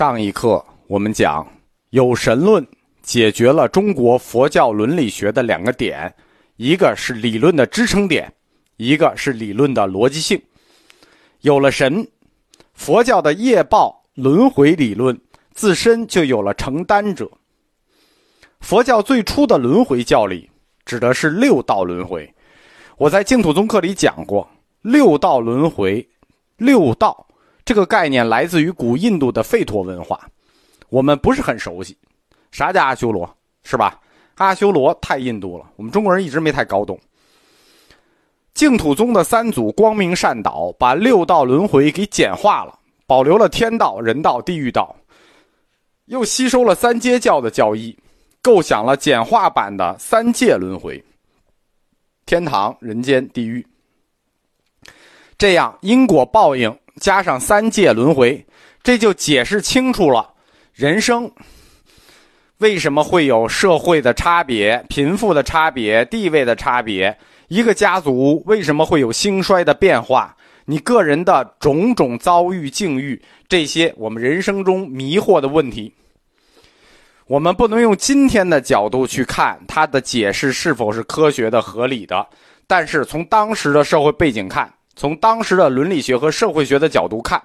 上一课我们讲，有神论解决了中国佛教伦理学的两个点，一个是理论的支撑点，一个是理论的逻辑性。有了神，佛教的业报轮回理论自身就有了承担者。佛教最初的轮回教理指的是六道轮回，我在净土宗课里讲过，六道轮回，六道。这个概念来自于古印度的吠陀文化，我们不是很熟悉。啥叫阿修罗？是吧？阿修罗太印度了，我们中国人一直没太搞懂。净土宗的三祖光明善导把六道轮回给简化了，保留了天道、人道、地狱道，又吸收了三阶教的教义，构想了简化版的三界轮回：天堂、人间、地狱。这样因果报应。加上三界轮回，这就解释清楚了人生为什么会有社会的差别、贫富的差别、地位的差别，一个家族为什么会有兴衰的变化，你个人的种种遭遇境遇，这些我们人生中迷惑的问题，我们不能用今天的角度去看它的解释是否是科学的、合理的，但是从当时的社会背景看。从当时的伦理学和社会学的角度看，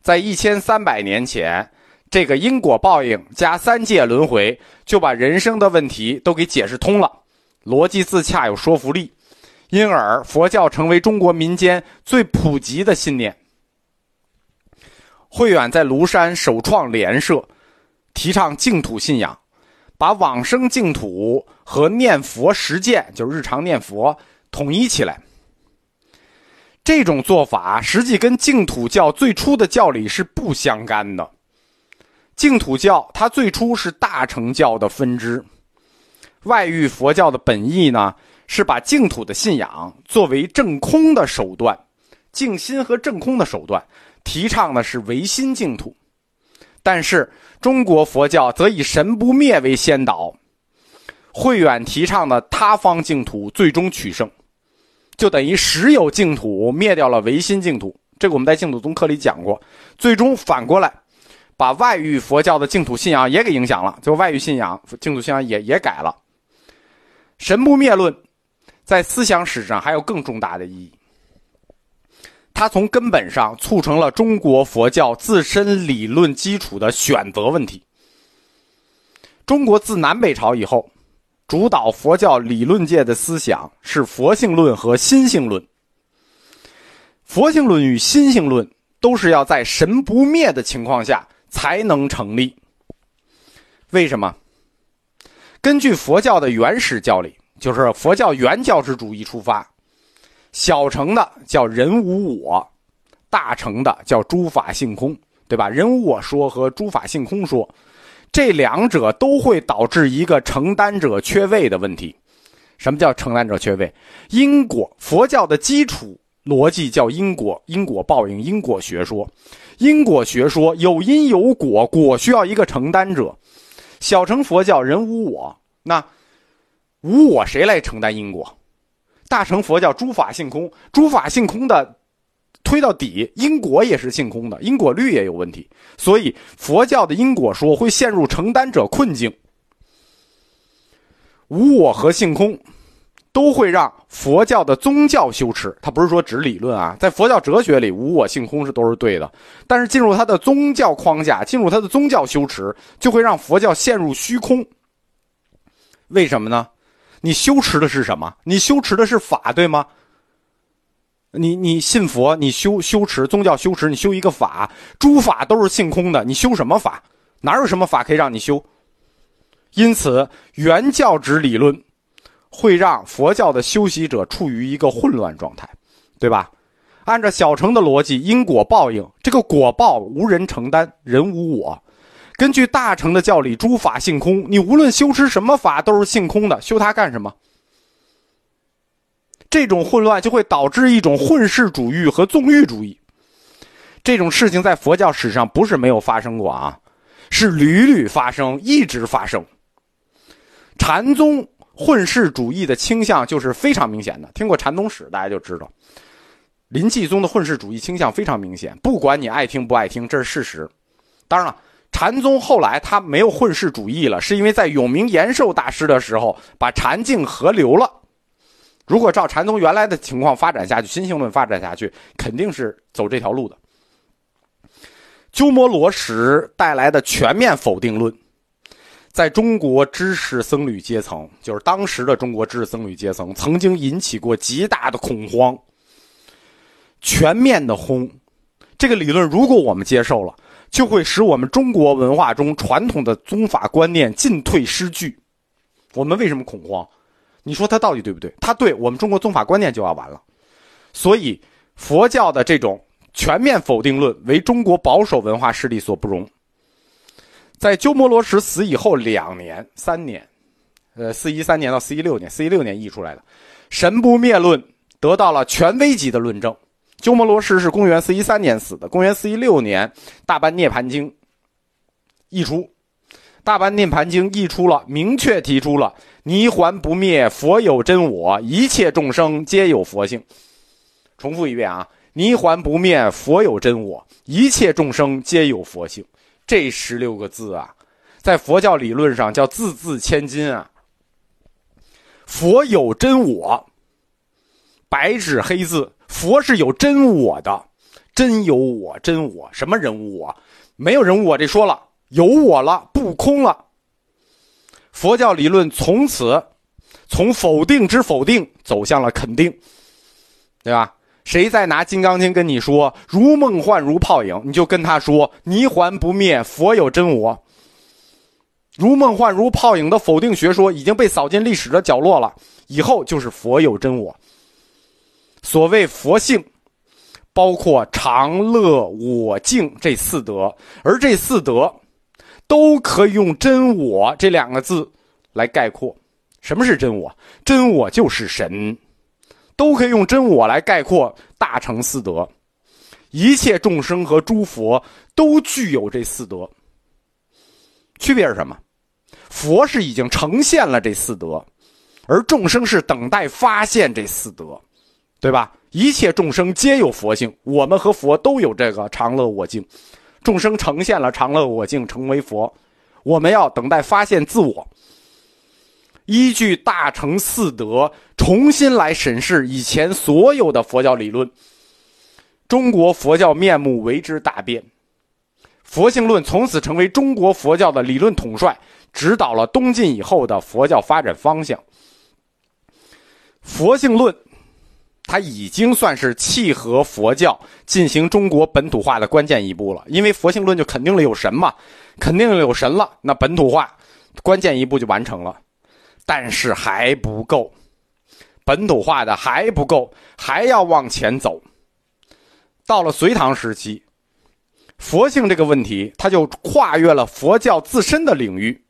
在一千三百年前，这个因果报应加三界轮回就把人生的问题都给解释通了，逻辑自洽有说服力，因而佛教成为中国民间最普及的信念。慧远在庐山首创莲社，提倡净土信仰，把往生净土和念佛实践，就是日常念佛统一起来。这种做法实际跟净土教最初的教理是不相干的。净土教它最初是大乘教的分支，外域佛教的本意呢是把净土的信仰作为正空的手段，静心和正空的手段，提倡的是唯心净土。但是中国佛教则以神不灭为先导，慧远提倡的他方净土最终取胜。就等于实有净土灭掉了唯心净土，这个我们在净土宗课里讲过。最终反过来，把外域佛教的净土信仰也给影响了，就外域信仰净土信仰也也改了。神不灭论在思想史上还有更重大的意义，它从根本上促成了中国佛教自身理论基础的选择问题。中国自南北朝以后。主导佛教理论界的思想是佛性论和心性论。佛性论与心性论都是要在神不灭的情况下才能成立。为什么？根据佛教的原始教理，就是佛教原教旨主义出发，小乘的叫人无我，大乘的叫诸法性空，对吧？人无我说和诸法性空说。这两者都会导致一个承担者缺位的问题。什么叫承担者缺位？因果佛教的基础逻辑叫因果，因果报应，因果学说。因果学说有因有果，果需要一个承担者。小乘佛教人无我，那无我谁来承担因果？大乘佛教诸法性空，诸法性空的。推到底，因果也是性空的，因果律也有问题，所以佛教的因果说会陷入承担者困境。无我和性空，都会让佛教的宗教修持，它不是说指理论啊，在佛教哲学里，无我性空是都是对的，但是进入它的宗教框架，进入它的宗教修持，就会让佛教陷入虚空。为什么呢？你修持的是什么？你修持的是法，对吗？你你信佛，你修修持宗教修持，你修一个法，诸法都是性空的，你修什么法？哪有什么法可以让你修？因此，原教旨理论会让佛教的修习者处于一个混乱状态，对吧？按照小乘的逻辑，因果报应，这个果报无人承担，人无我。根据大乘的教理，诸法性空，你无论修持什么法都是性空的，修它干什么？这种混乱就会导致一种混世主义和纵欲主义，这种事情在佛教史上不是没有发生过啊，是屡屡发生，一直发生。禅宗混世主义的倾向就是非常明显的，听过禅宗史大家就知道，临济宗的混世主义倾向非常明显，不管你爱听不爱听，这是事实。当然了，禅宗后来他没有混世主义了，是因为在永明延寿大师的时候把禅净合流了。如果照禅宗原来的情况发展下去，心性论发展下去，肯定是走这条路的。鸠摩罗什带来的全面否定论，在中国知识僧侣阶层，就是当时的中国知识僧侣阶层，曾经引起过极大的恐慌。全面的轰，这个理论如果我们接受了，就会使我们中国文化中传统的宗法观念进退失据。我们为什么恐慌？你说他到底对不对？他对我们中国宗法观念就要完了。所以佛教的这种。全面否定论为中国保守文化势力所不容。在鸠摩罗什死以后两年、三年，呃，四一三年到四一六年，四一六年译出来的《神不灭论》得到了权威级的论证。鸠摩罗什是公元四一三年死的，公元四一六年《大般涅盘经》译出，《大般涅盘经》译出了，明确提出了“泥还不灭，佛有真我，一切众生皆有佛性”。重复一遍啊。泥还不灭，佛有真我，一切众生皆有佛性。这十六个字啊，在佛教理论上叫字字千金啊。佛有真我，白纸黑字，佛是有真我的，真有我，真我什么人物我？没有人物我，这说了有我了，不空了。佛教理论从此从否定之否定走向了肯定，对吧？谁再拿《金刚经》跟你说“如梦幻，如泡影”，你就跟他说“泥还不灭，佛有真我”。如梦幻，如泡影的否定学说已经被扫进历史的角落了。以后就是佛有真我。所谓佛性，包括常乐我净这四德，而这四德都可以用“真我”这两个字来概括。什么是真我？真我就是神。都可以用真我来概括大乘四德，一切众生和诸佛都具有这四德。区别是什么？佛是已经呈现了这四德，而众生是等待发现这四德，对吧？一切众生皆有佛性，我们和佛都有这个常乐我净。众生呈现了常乐我净，成为佛，我们要等待发现自我。依据大乘四德重新来审视以前所有的佛教理论，中国佛教面目为之大变，佛性论从此成为中国佛教的理论统帅，指导了东晋以后的佛教发展方向。佛性论，它已经算是契合佛教进行中国本土化的关键一步了，因为佛性论就肯定了有神嘛，肯定有神了，那本土化关键一步就完成了。但是还不够，本土化的还不够，还要往前走。到了隋唐时期，佛性这个问题，它就跨越了佛教自身的领域，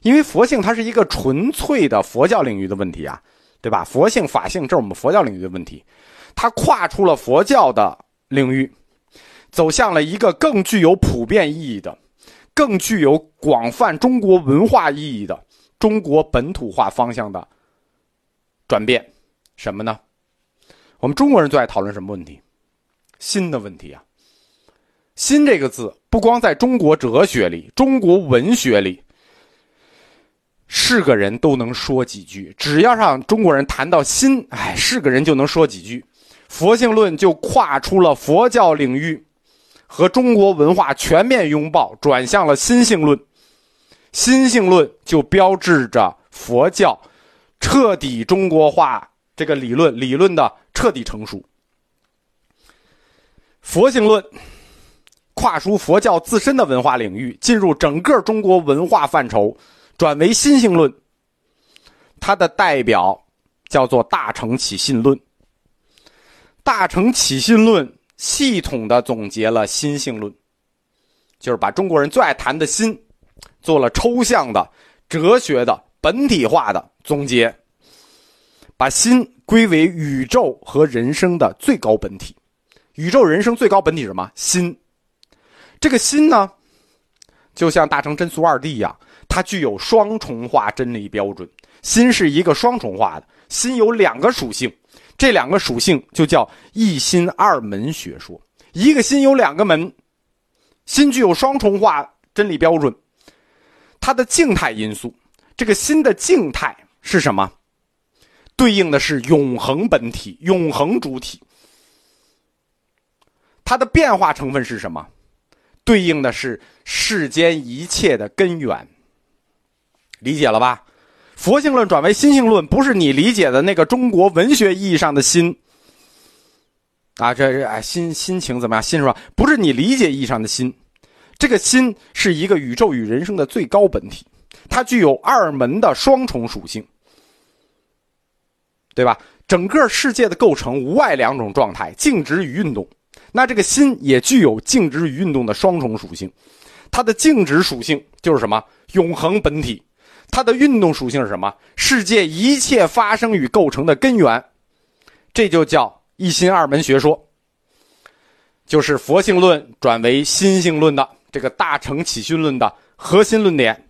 因为佛性它是一个纯粹的佛教领域的问题啊，对吧？佛性、法性，这是我们佛教领域的问题，它跨出了佛教的领域，走向了一个更具有普遍意义的、更具有广泛中国文化意义的。中国本土化方向的转变，什么呢？我们中国人最爱讨论什么问题？心的问题啊！心这个字，不光在中国哲学里、中国文学里，是个人都能说几句。只要让中国人谈到心，哎，是个人就能说几句。佛性论就跨出了佛教领域，和中国文化全面拥抱，转向了心性论。心性论就标志着佛教彻底中国化这个理论理论的彻底成熟。佛性论跨出佛教自身的文化领域，进入整个中国文化范畴，转为心性论。它的代表叫做《大乘起信论》。《大乘起信论》系统的总结了心性论，就是把中国人最爱谈的心。做了抽象的、哲学的、本体化的总结，把心归为宇宙和人生的最高本体。宇宙人生最高本体是什么？心。这个心呢，就像大乘真俗二谛一样，它具有双重化真理标准。心是一个双重化的，心有两个属性，这两个属性就叫一心二门学说。一个心有两个门，心具有双重化。真理标准。它的静态因素，这个心的静态是什么？对应的是永恒本体、永恒主体。它的变化成分是什么？对应的是世间一切的根源。理解了吧？佛性论转为心性论，不是你理解的那个中国文学意义上的心。啊，这这哎，心心情怎么样？心是吧？不是你理解意义上的心，这个心是一个宇宙与人生的最高本体，它具有二门的双重属性，对吧？整个世界的构成无外两种状态：静止与运动。那这个心也具有静止与运动的双重属性，它的静止属性就是什么？永恒本体。它的运动属性是什么？世界一切发生与构成的根源。这就叫一心二门学说，就是佛性论转为心性论的这个大乘起讯论的核心论点。